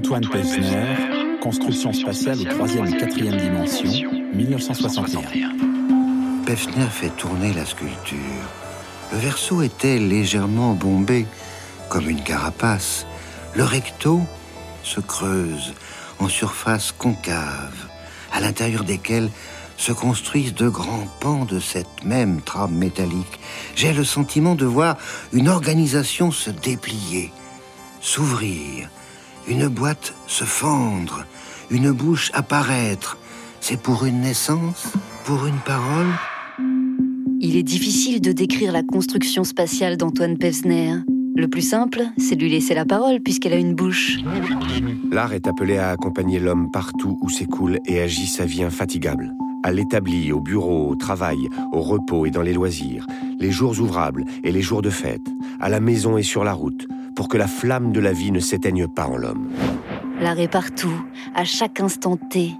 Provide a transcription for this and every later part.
Antoine Pesner, Construction spatiale aux troisième et quatrième dimensions, 1961. Pefner fait tourner la sculpture. Le verso était légèrement bombé, comme une carapace. Le recto se creuse en surface concave, à l'intérieur desquels se construisent de grands pans de cette même trame métallique. J'ai le sentiment de voir une organisation se déplier, s'ouvrir, une boîte se fendre, une bouche apparaître. C'est pour une naissance Pour une parole? Il est difficile de décrire la construction spatiale d'Antoine Pevsner. Le plus simple, c'est de lui laisser la parole puisqu'elle a une bouche. L'art est appelé à accompagner l'homme partout où s'écoule et agit sa vie infatigable. À l'établi, au bureau, au travail, au repos et dans les loisirs, les jours ouvrables et les jours de fête, à la maison et sur la route, pour que la flamme de la vie ne s'éteigne pas en l'homme. L'art est partout, à chaque instant T.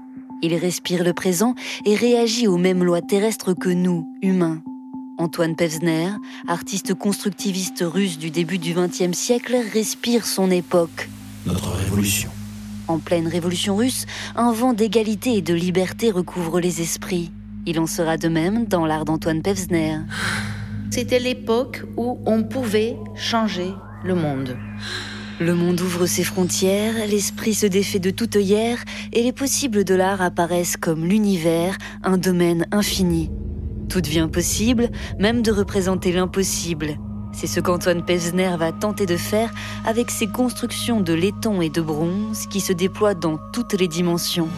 Il respire le présent et réagit aux mêmes lois terrestres que nous, humains. Antoine Pevsner, artiste constructiviste russe du début du XXe siècle, respire son époque. Notre révolution. En pleine révolution russe, un vent d'égalité et de liberté recouvre les esprits. Il en sera de même dans l'art d'Antoine Pevsner. C'était l'époque où on pouvait changer le monde. Le monde ouvre ses frontières, l'esprit se défait de toute œillère et les possibles de l'art apparaissent comme l'univers, un domaine infini. Tout devient possible, même de représenter l'impossible. C'est ce qu'Antoine Pesner va tenter de faire avec ses constructions de laiton et de bronze qui se déploient dans toutes les dimensions.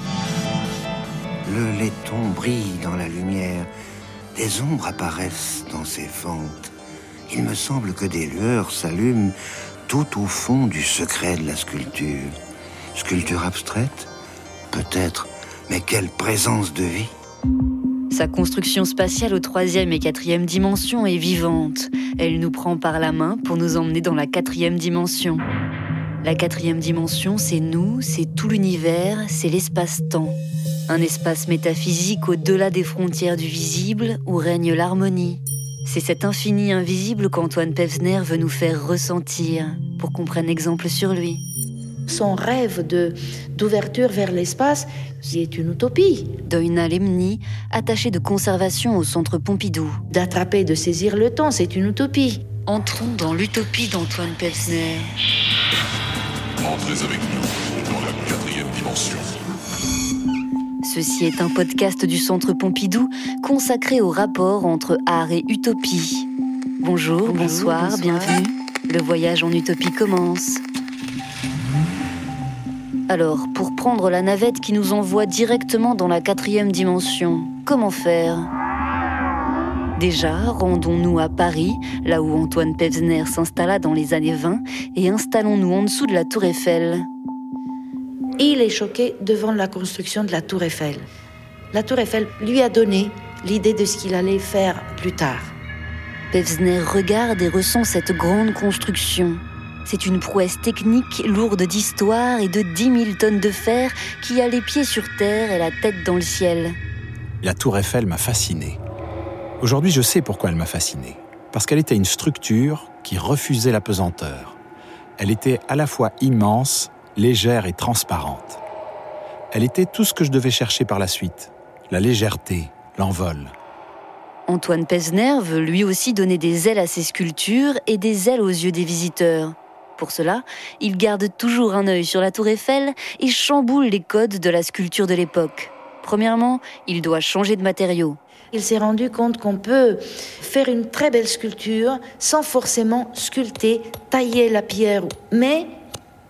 Le laiton brille dans la lumière. Des ombres apparaissent dans ses fentes. Il me semble que des lueurs s'allument tout au fond du secret de la sculpture. Sculpture abstraite Peut-être, mais quelle présence de vie Sa construction spatiale aux troisième et quatrième dimensions est vivante. Elle nous prend par la main pour nous emmener dans la quatrième dimension. La quatrième dimension, c'est nous, c'est tout l'univers, c'est l'espace-temps. Un espace métaphysique au-delà des frontières du visible où règne l'harmonie. C'est cet infini invisible qu'Antoine Pevsner veut nous faire ressentir pour qu'on prenne exemple sur lui. Son rêve de d'ouverture vers l'espace, c'est une utopie. Doina Lemni, attachée de conservation au centre Pompidou. D'attraper de saisir le temps, c'est une utopie. Entrons dans l'utopie d'Antoine Pevsner. Entrez avec nous dans la quatrième dimension. Ceci est un podcast du Centre Pompidou consacré au rapport entre art et utopie. Bonjour, bonsoir, bonsoir. bienvenue. Le voyage en utopie commence. Alors, pour prendre la navette qui nous envoie directement dans la quatrième dimension, comment faire? Déjà, rendons-nous à Paris, là où Antoine Pevsner s'installa dans les années 20, et installons-nous en dessous de la tour Eiffel. Il est choqué devant la construction de la tour Eiffel. La tour Eiffel lui a donné l'idée de ce qu'il allait faire plus tard. Pevsner regarde et ressent cette grande construction. C'est une prouesse technique lourde d'histoire et de 10 000 tonnes de fer qui a les pieds sur terre et la tête dans le ciel. La tour Eiffel m'a fasciné. Aujourd'hui, je sais pourquoi elle m'a fasciné. Parce qu'elle était une structure qui refusait la pesanteur. Elle était à la fois immense, légère et transparente. Elle était tout ce que je devais chercher par la suite. La légèreté, l'envol. Antoine Pevsner veut lui aussi donner des ailes à ses sculptures et des ailes aux yeux des visiteurs. Pour cela, il garde toujours un œil sur la tour Eiffel et chamboule les codes de la sculpture de l'époque. Premièrement, il doit changer de matériaux. Il s'est rendu compte qu'on peut faire une très belle sculpture sans forcément sculpter, tailler la pierre, mais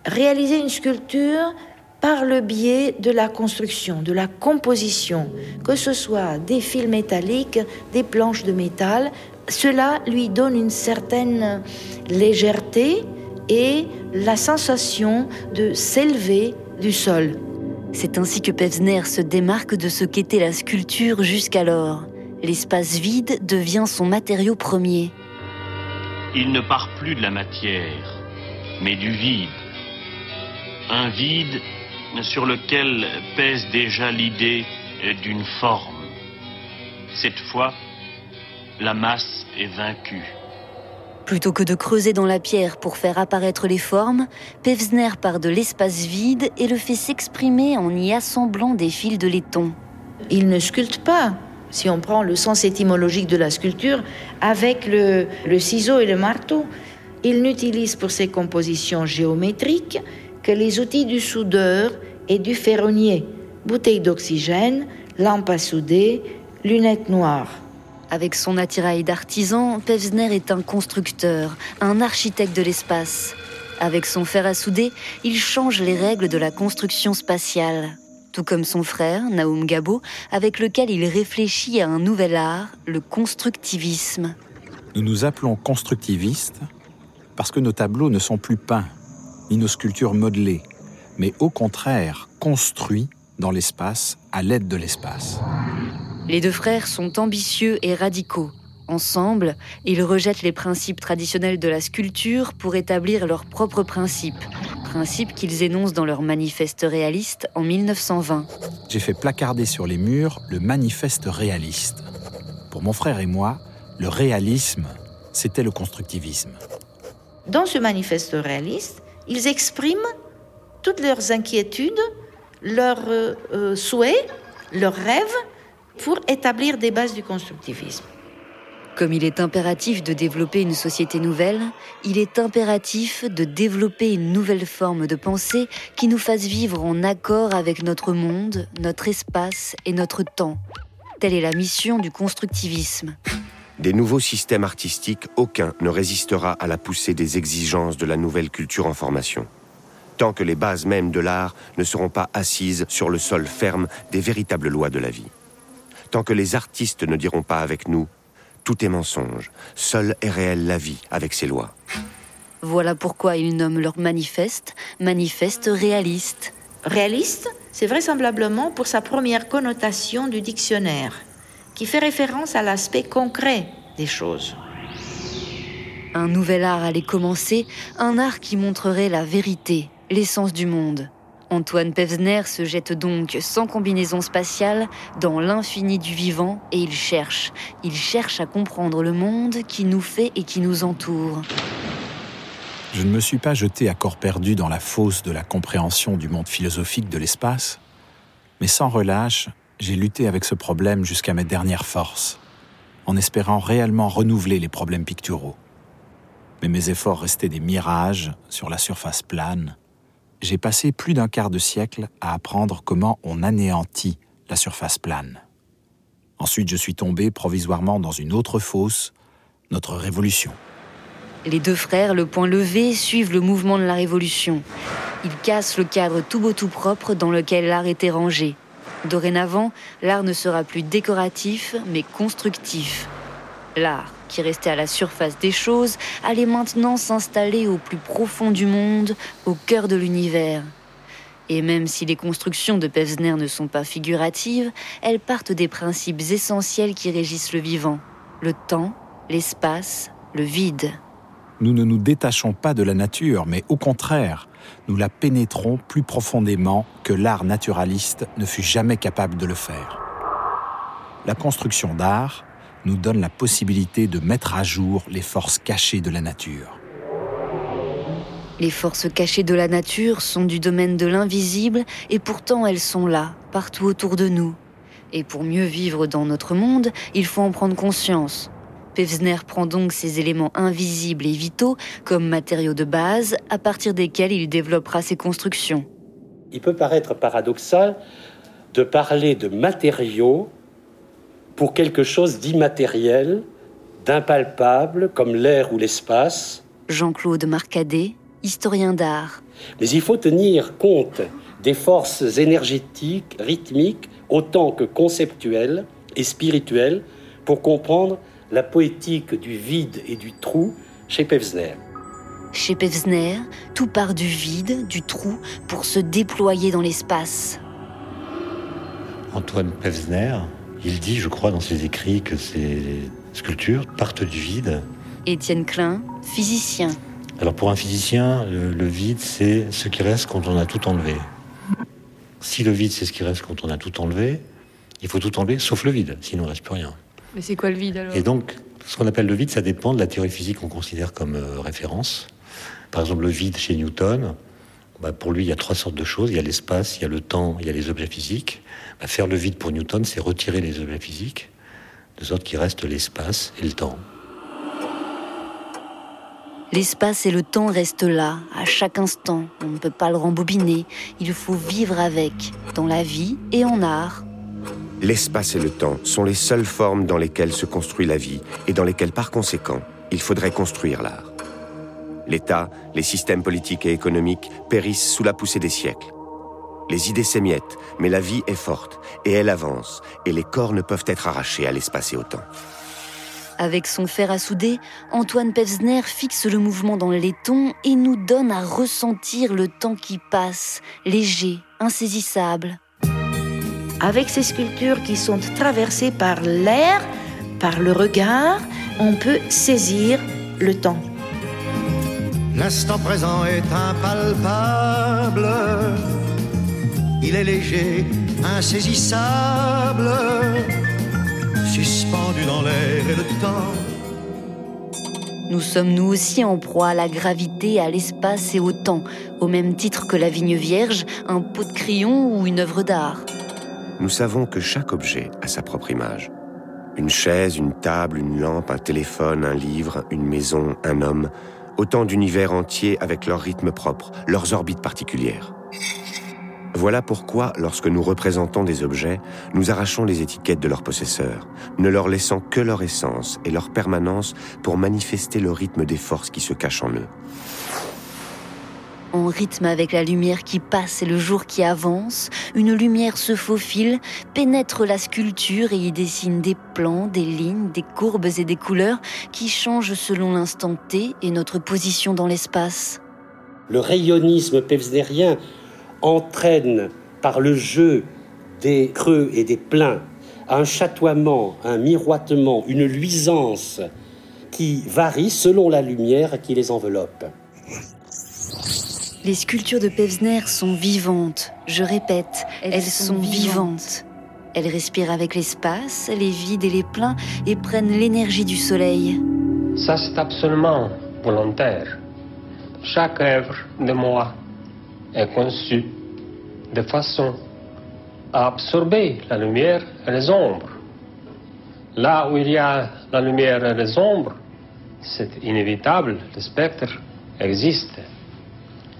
réaliser une sculpture par le biais de la construction, de la composition, que ce soit des fils métalliques, des planches de métal, cela lui donne une certaine légèreté et la sensation de s'élever du sol. C'est ainsi que Pevsner se démarque de ce qu'était la sculpture jusqu'alors. L'espace vide devient son matériau premier. Il ne part plus de la matière, mais du vide. Un vide sur lequel pèse déjà l'idée d'une forme. Cette fois, la masse est vaincue. Plutôt que de creuser dans la pierre pour faire apparaître les formes, Pevsner part de l'espace vide et le fait s'exprimer en y assemblant des fils de laiton. Il ne sculpte pas. Si on prend le sens étymologique de la sculpture, avec le, le ciseau et le marteau, il n'utilise pour ses compositions géométriques que les outils du soudeur et du ferronnier, bouteilles d'oxygène, lampe à souder, lunettes noires. Avec son attirail d'artisan, Pevsner est un constructeur, un architecte de l'espace. Avec son fer à souder, il change les règles de la construction spatiale. Tout comme son frère, Naoum Gabo, avec lequel il réfléchit à un nouvel art, le constructivisme. Nous nous appelons constructivistes parce que nos tableaux ne sont plus peints, ni nos sculptures modelées, mais au contraire construits dans l'espace à l'aide de l'espace. Les deux frères sont ambitieux et radicaux. Ensemble, ils rejettent les principes traditionnels de la sculpture pour établir leurs propres principes, principes qu'ils énoncent dans leur manifeste réaliste en 1920. J'ai fait placarder sur les murs le manifeste réaliste. Pour mon frère et moi, le réalisme, c'était le constructivisme. Dans ce manifeste réaliste, ils expriment toutes leurs inquiétudes, leurs euh, euh, souhaits, leurs rêves pour établir des bases du constructivisme. Comme il est impératif de développer une société nouvelle, il est impératif de développer une nouvelle forme de pensée qui nous fasse vivre en accord avec notre monde, notre espace et notre temps. Telle est la mission du constructivisme. Des nouveaux systèmes artistiques, aucun ne résistera à la poussée des exigences de la nouvelle culture en formation. Tant que les bases mêmes de l'art ne seront pas assises sur le sol ferme des véritables lois de la vie. Tant que les artistes ne diront pas avec nous tout est mensonge. Seule est réelle la vie avec ses lois. Voilà pourquoi ils nomment leur manifeste manifeste réaliste. Réaliste, c'est vraisemblablement pour sa première connotation du dictionnaire, qui fait référence à l'aspect concret des choses. Un nouvel art allait commencer, un art qui montrerait la vérité, l'essence du monde. Antoine Pevsner se jette donc sans combinaison spatiale dans l'infini du vivant et il cherche. Il cherche à comprendre le monde qui nous fait et qui nous entoure. Je ne me suis pas jeté à corps perdu dans la fosse de la compréhension du monde philosophique de l'espace, mais sans relâche, j'ai lutté avec ce problème jusqu'à mes dernières forces, en espérant réellement renouveler les problèmes picturaux. Mais mes efforts restaient des mirages sur la surface plane, j'ai passé plus d'un quart de siècle à apprendre comment on anéantit la surface plane. Ensuite, je suis tombé provisoirement dans une autre fosse, notre révolution. Les deux frères, le point levé, suivent le mouvement de la révolution. Ils cassent le cadre tout beau tout propre dans lequel l'art était rangé. Dorénavant, l'art ne sera plus décoratif, mais constructif. L'art, qui restait à la surface des choses, allait maintenant s'installer au plus profond du monde, au cœur de l'univers. Et même si les constructions de Pevsner ne sont pas figuratives, elles partent des principes essentiels qui régissent le vivant le temps, l'espace, le vide. Nous ne nous détachons pas de la nature, mais au contraire, nous la pénétrons plus profondément que l'art naturaliste ne fut jamais capable de le faire. La construction d'art, nous donne la possibilité de mettre à jour les forces cachées de la nature. Les forces cachées de la nature sont du domaine de l'invisible et pourtant elles sont là, partout autour de nous. Et pour mieux vivre dans notre monde, il faut en prendre conscience. Pevsner prend donc ces éléments invisibles et vitaux comme matériaux de base à partir desquels il développera ses constructions. Il peut paraître paradoxal de parler de matériaux pour quelque chose d'immatériel, d'impalpable, comme l'air ou l'espace. Jean-Claude Marcadet, historien d'art. Mais il faut tenir compte des forces énergétiques, rythmiques, autant que conceptuelles et spirituelles, pour comprendre la poétique du vide et du trou chez Pevsner. Chez Pevsner, tout part du vide, du trou, pour se déployer dans l'espace. Antoine Pevsner, il dit, je crois, dans ses écrits que ces sculptures partent du vide. Étienne Klein, physicien. Alors pour un physicien, le, vide, c'est ce qui reste quand on a tout enlevé. Si le vide, c'est ce qui reste quand on a tout enlevé, il faut tout enlever, sauf le vide, sinon il ne reste plus rien. Mais c'est quoi le vide alors Et donc, ce qu'on appelle le vide, ça dépend de la théorie physique qu'on considère comme euh, référence. Par exemple, le vide chez Newton, bah, pour lui, il y a trois sortes de choses. Il y a l'espace, il y a le temps, il y a les objets physiques. Bah, faire le vide pour Newton, c'est retirer les objets physiques, de sorte qu'il reste l'espace et le temps. L'espace et le temps restent là, à chaque instant. On ne peut pas le rembobiner. Il faut vivre avec, dans la vie et en art. L'espace et le temps sont les seules formes dans lesquelles se construit la vie et dans lesquelles, par conséquent, il faudrait construire l'art. L'État, les systèmes politiques et économiques périssent sous la poussée des siècles. Les idées s'émiettent, mais la vie est forte et elle avance, et les corps ne peuvent être arrachés à l'espace et au temps. Avec son fer à souder, Antoine Pevsner fixe le mouvement dans le laiton et nous donne à ressentir le temps qui passe, léger, insaisissable. Avec ces sculptures qui sont traversées par l'air, par le regard, on peut saisir le temps. L'instant présent est impalpable, il est léger, insaisissable suspendu dans l'air et le temps. Nous sommes nous aussi en proie à la gravité, à l'espace et au temps, au même titre que la vigne vierge, un pot de crayon ou une œuvre d'art. Nous savons que chaque objet a sa propre image. Une chaise, une table, une lampe, un téléphone, un livre, une maison, un homme, autant d'univers entiers avec leur rythme propre, leurs orbites particulières. Voilà pourquoi, lorsque nous représentons des objets, nous arrachons les étiquettes de leurs possesseurs, ne leur laissant que leur essence et leur permanence pour manifester le rythme des forces qui se cachent en eux. En rythme avec la lumière qui passe et le jour qui avance, une lumière se faufile, pénètre la sculpture et y dessine des plans, des lignes, des courbes et des couleurs qui changent selon l'instant T et notre position dans l'espace. Le rayonnisme pevsnerien entraîne par le jeu des creux et des pleins un chatoiement, un miroitement, une luisance qui varie selon la lumière qui les enveloppe. Les sculptures de Pevsner sont vivantes, je répète, elles, sont, vivantes. Elles respirent avec l'espace, les vides et les pleins, et prennent l'énergie du soleil. Ça, c'est absolument volontaire. Chaque œuvre de moi est conçue de façon à absorber la lumière et les ombres. Là où il y a la lumière et les ombres, c'est inévitable, le spectre existe.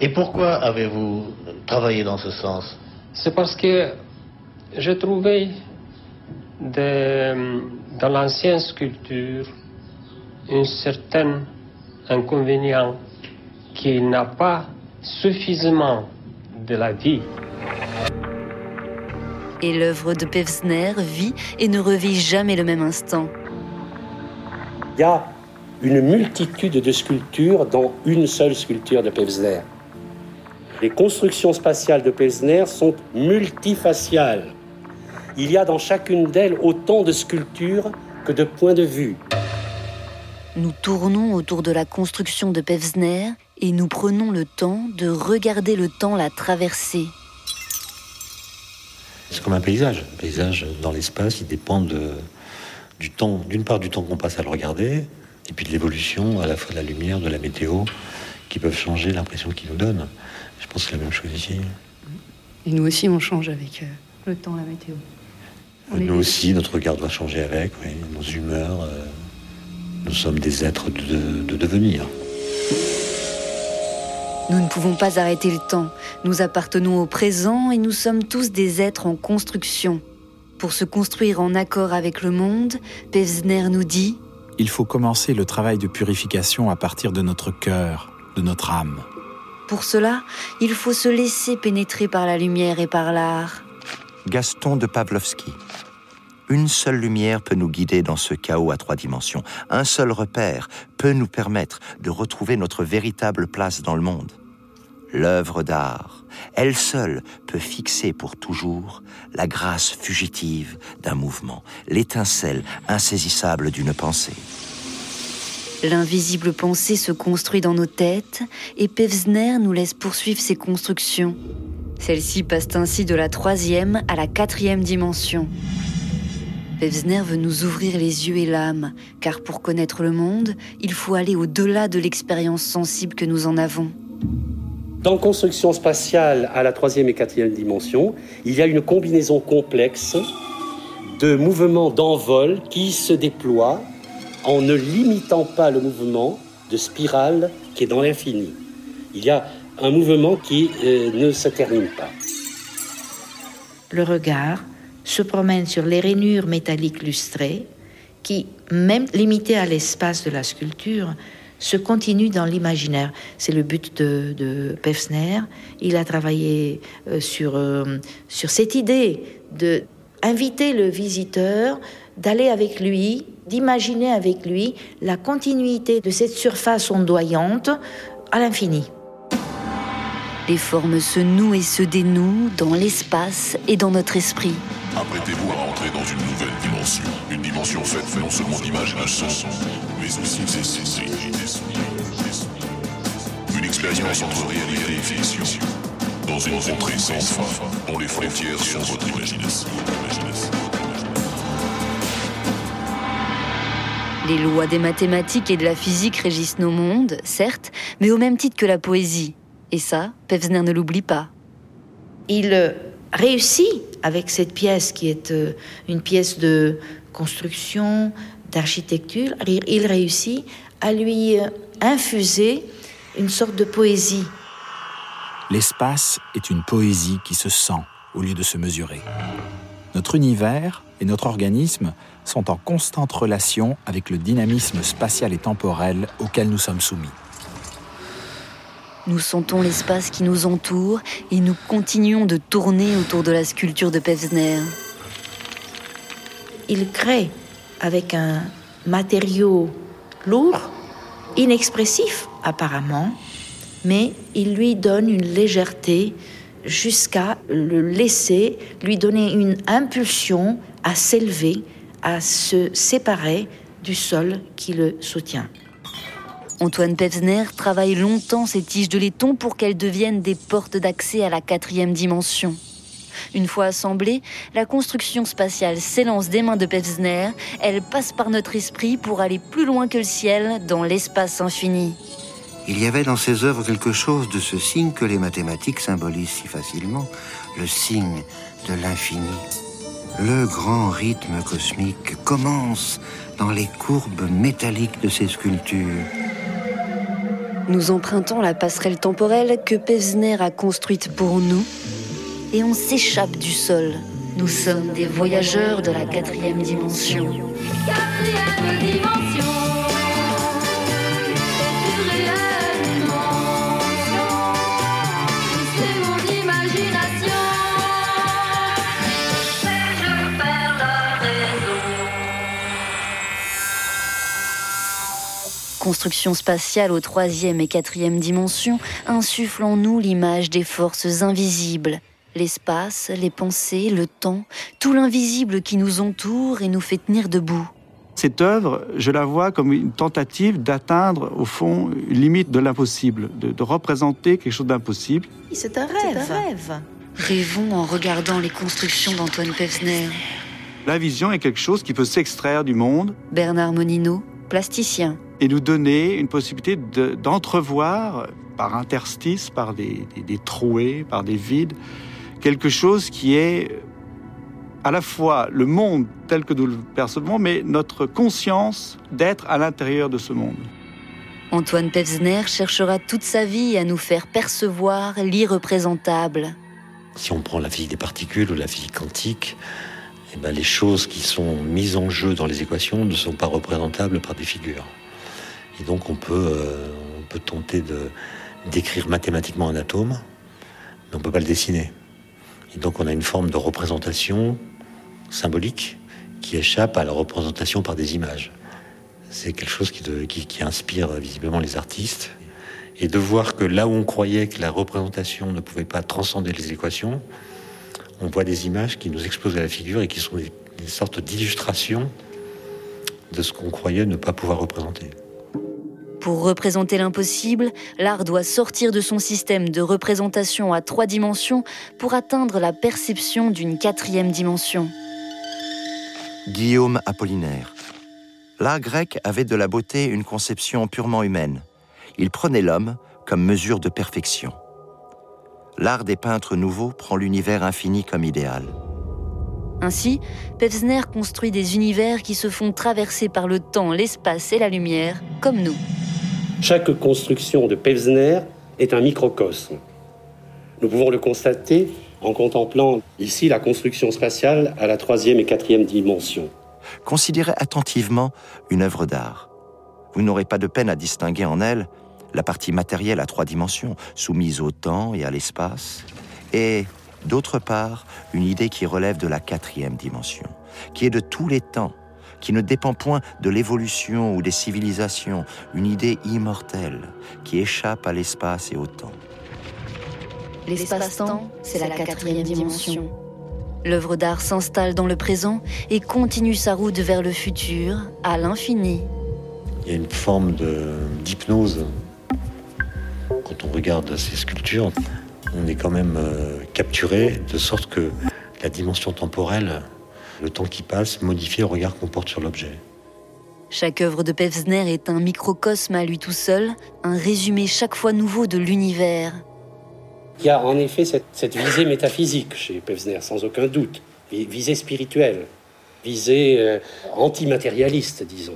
Et pourquoi avez-vous travaillé dans ce sens? C'est parce que j'ai trouvé dans l'ancienne sculpture un certain inconvénient qu'il n'a pas suffisamment de la vie. Et l'œuvre de Pevsner vit et ne revit jamais le même instant. Il y a une multitude de sculptures dans une seule sculpture de Pevsner. Les constructions spatiales de Pevsner sont multifaciales. Il y a dans chacune d'elles autant de sculptures que de points de vue. Nous tournons autour de la construction de Pevsner et nous prenons le temps de regarder le temps la traverser. C'est comme un paysage. Un paysage dans l'espace, il dépend de, du temps, d'une part du temps qu'on passe à le regarder, et puis de l'évolution à la fois de la lumière, de la météo, qui peuvent changer l'impression qu'il nous donne. Je pense que c'est la même chose ici. Et nous aussi, on change avec euh, le temps, la météo. nous aussi, notre regard doit changer avec, nos humeurs. Euh, nous sommes des êtres de, de devenir. Nous ne pouvons pas arrêter le temps. Nous appartenons au présent et nous sommes tous des êtres en construction. Pour se construire en accord avec le monde, Pevsner nous dit Il faut commencer le travail de purification à partir de notre cœur, de notre âme. Pour cela, il faut se laisser pénétrer par la lumière et par l'art. Gaston de Pavlovski. Une seule lumière peut nous guider dans ce chaos à trois dimensions. Un seul repère peut nous permettre de retrouver notre véritable place dans le monde. L'œuvre d'art, elle seule, peut fixer pour toujours la grâce fugitive d'un mouvement, l'étincelle insaisissable d'une pensée. L'invisible pensée se construit dans nos têtes et Pevsner nous laisse poursuivre ses constructions. Celles-ci passent ainsi de la troisième à la quatrième dimension. Pevsner veut nous ouvrir les yeux et l'âme, car pour connaître le monde, il faut aller au-delà de l'expérience sensible que nous en avons. Dans construction spatiale à la troisième et quatrième dimension, il y a une combinaison complexe de mouvements d'envol qui se déploient en ne limitant pas le mouvement de spirale qui est dans l'infini. Il y a un mouvement qui euh, ne se termine pas. Le regard se promène sur les rainures métalliques lustrées qui, même limitées à l'espace de la sculpture, se continuent dans l'imaginaire. C'est le but de, de Pefsner. Il a travaillé euh, sur, euh, sur cette idée de inviter le visiteur, d'aller avec lui, d'imaginer avec lui la continuité de cette surface ondoyante à l'infini. Les formes se nouent et se dénouent dans l'espace et dans notre esprit. Apprêtez-vous à entrer dans une nouvelle dimension. Une dimension faite non seulement d'images et de sons, mais aussi d'esprits. Une expérience entre réalité et fiction. Dans une contrée sans fin, dont les frontières sont votre imagination. Les lois des mathématiques et de la physique régissent nos mondes, certes, mais au même titre que la poésie. Et ça, Pevsner ne l'oublie pas. Il euh, réussit avec cette pièce qui est euh, une pièce de construction, d'architecture, il réussit à lui euh, infuser une sorte de poésie. L'espace est une poésie qui se sent au lieu de se mesurer. Notre univers et notre organisme sont en constante relation avec le dynamisme spatial et temporel auquel nous sommes soumis. Nous sentons l'espace qui nous entoure et nous continuons de tourner autour de la sculpture de Pevsner. Il crée avec un matériau lourd, inexpressif apparemment, mais il lui donne une légèreté jusqu'à le laisser lui donner une impulsion à s'élever, à se séparer du sol qui le soutient. Antoine Pevsner travaille longtemps ces tiges de laiton pour qu'elles deviennent des portes d'accès à la quatrième dimension. Une fois assemblée, la construction spatiale s'élance des mains de Pevsner, elle passe par notre esprit pour aller plus loin que le ciel, dans l'espace infini. Il y avait dans ses œuvres quelque chose de ce signe que les mathématiques symbolisent si facilement, le signe de l'infini. Le grand rythme cosmique commence dans les courbes métalliques de ses sculptures. Nous empruntons la passerelle temporelle que Pevsner a construite pour nous et on s'échappe du sol. Nous sommes des voyageurs de la quatrième dimension. Quatrième dimension. Construction spatiale aux troisième et quatrième dimensions insuffle en nous l'image des forces invisibles. L'espace, les pensées, le temps, tout l'invisible qui nous entoure et nous fait tenir debout. Cette œuvre, je la vois comme une tentative d'atteindre, au fond, une limite de l'impossible, de, représenter quelque chose d'impossible. C'est un rêve. Un rêve. Rêvons en regardant les constructions d'Antoine Pevsner. La vision est quelque chose qui peut s'extraire du monde. Bernard Monino, plasticien et nous donner une possibilité d'entrevoir par interstices, par des, des, trouées, par des vides, quelque chose qui est à la fois le monde tel que nous le percevons, mais notre conscience d'être à l'intérieur de ce monde. Antoine Pevsner cherchera toute sa vie à nous faire percevoir l'irreprésentable. Si on prend la physique des particules ou la physique quantique, eh ben les choses qui sont mises en jeu dans les équations ne sont pas représentables par des figures. Et donc on peut, euh, on peut tenter de décrire mathématiquement un atome, mais on ne peut pas le dessiner. Et donc on a une forme de représentation symbolique qui échappe à la représentation par des images. C'est quelque chose qui, inspire visiblement les artistes. Et de voir que là où on croyait que la représentation ne pouvait pas transcender les équations, on voit des images qui nous explosent à la figure et qui sont des, des sortes d'illustrations de ce qu'on croyait ne pas pouvoir représenter. Pour représenter l'impossible, l'art doit sortir de son système de représentation à trois dimensions pour atteindre la perception d'une quatrième dimension. Guillaume Apollinaire. L'art grec avait de la beauté une conception purement humaine. Il prenait l'homme comme mesure de perfection. L'art des peintres nouveaux prend l'univers infini comme idéal. Ainsi, Pevsner construit des univers qui se font traverser par le temps, l'espace et la lumière, comme nous. Chaque construction de Pevsner est un microcosme. Nous pouvons le constater en contemplant ici la construction spatiale à la troisième et quatrième dimension. Considérez attentivement une œuvre d'art. Vous n'aurez pas de peine à distinguer en elle la partie matérielle à trois dimensions, soumise au temps et à l'espace, et d'autre part, une idée qui relève de la quatrième dimension, qui est de tous les temps, qui ne dépend point de l'évolution ou des civilisations, une idée immortelle qui échappe à l'espace et au temps. L'espace-temps, c'est la quatrième dimension. L'œuvre d'art s'installe dans le présent et continue sa route vers le futur, à l'infini. Il y a une forme d'hypnose. Quand on regarde ces sculptures, on est quand même euh, capturé de sorte que la dimension temporelle, le temps qui passe, modifie le regard qu'on porte sur l'objet. Chaque œuvre de Pevsner est un microcosme à lui tout seul, un résumé chaque fois nouveau de l'univers. Il y a en effet cette, visée métaphysique chez Pevsner, sans aucun doute, visée spirituelle, visée euh, antimatérialiste, disons.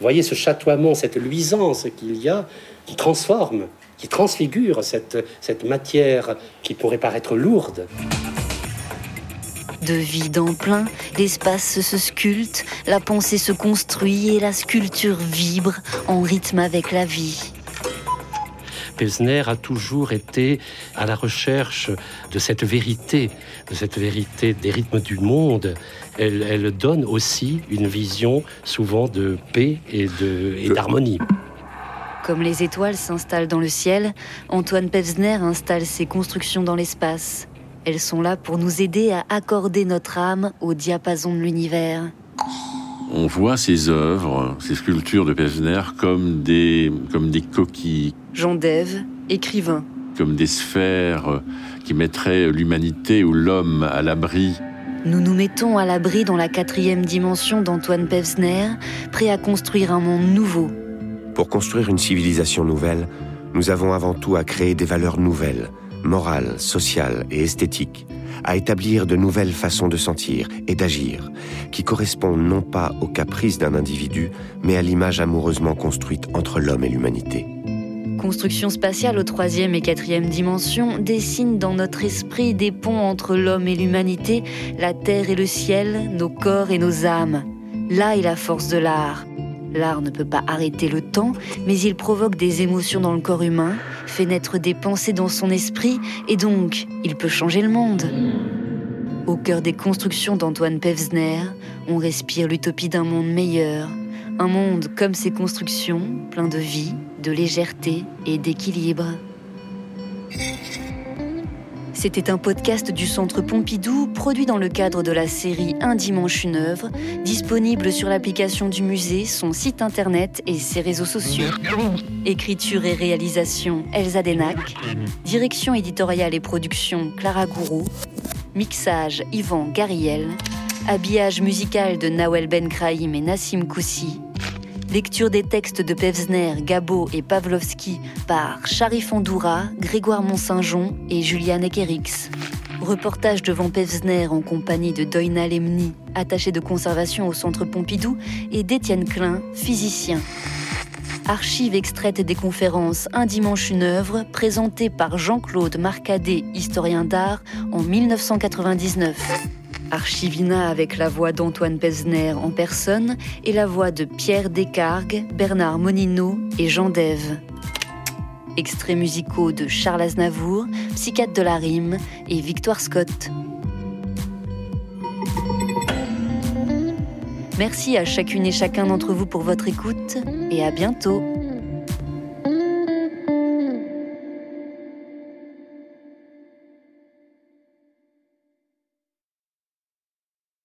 Vous voyez ce chatoiement, cette luisance qu'il y a, qui transforme, qui transfigure cette, cette matière qui pourrait paraître lourde. De vide en plein, l'espace se sculpte, la pensée se construit et la sculpture vibre en rythme avec la vie. Pesner a toujours été à la recherche de cette vérité, de cette vérité des rythmes du monde. Elle, donne aussi une vision souvent de paix et d'harmonie. Comme les étoiles s'installent dans le ciel, Antoine Pevsner installe ses constructions dans l'espace. Elles sont là pour nous aider à accorder notre âme au diapason de l'univers. On voit ces œuvres, ces sculptures de Pevsner comme des, comme des coquilles Jean Dève, écrivain. Comme des sphères qui mettraient l'humanité ou l'homme à l'abri. Nous nous mettons à l'abri dans la quatrième dimension d'Antoine Pevsner, prêt à construire un monde nouveau. Pour construire une civilisation nouvelle, nous avons avant tout à créer des valeurs nouvelles, morales, sociales et esthétiques, à établir de nouvelles façons de sentir et d'agir, qui correspondent non pas aux caprices d'un individu, mais à l'image amoureusement construite entre l'homme et l'humanité construction spatiale aux troisième et quatrième dimensions dessine dans notre esprit des ponts entre l'homme et l'humanité, la terre et le ciel, nos corps et nos âmes. Là est la force de l'art. L'art ne peut pas arrêter le temps, mais il provoque des émotions dans le corps humain, fait naître des pensées dans son esprit, et donc il peut changer le monde. Au cœur des constructions d'Antoine Pevsner, on respire l'utopie d'un monde meilleur, un monde comme ses constructions, plein de vie, de légèreté et d'équilibre. C'était un podcast du Centre Pompidou, produit dans le cadre de la série Un dimanche une œuvre, disponible sur l'application du musée, son site internet et ses réseaux sociaux. Écriture et réalisation Elsa Denac, direction éditoriale et production Clara Gourou, mixage Yvan Gariel, habillage musical de Nawel Ben Kraïm et Nassim Koussi, Lecture des textes de Pevsner, Gabo et Pavlovski par Sharif Andoura, Grégoire Mont-Saint-Jean et Juliane Ekerix. Reportage devant Pevsner en compagnie de Doina Lemni, attaché de conservation au Centre Pompidou, et d'Étienne Klein, physicien. Archives extraites des conférences Un dimanche une œuvre, présentée par Jean-Claude Marcadet, historien d'art, en 1999. Archivina avec la voix d'Antoine Pesner en personne et la voix de Pierre Descargues, Bernard Monino et Jean Dève. Extraits musicaux de Charles Aznavour, Psychiatre de la Rime et Victoire Scott. Merci à chacune et chacun d'entre vous pour votre écoute et à bientôt.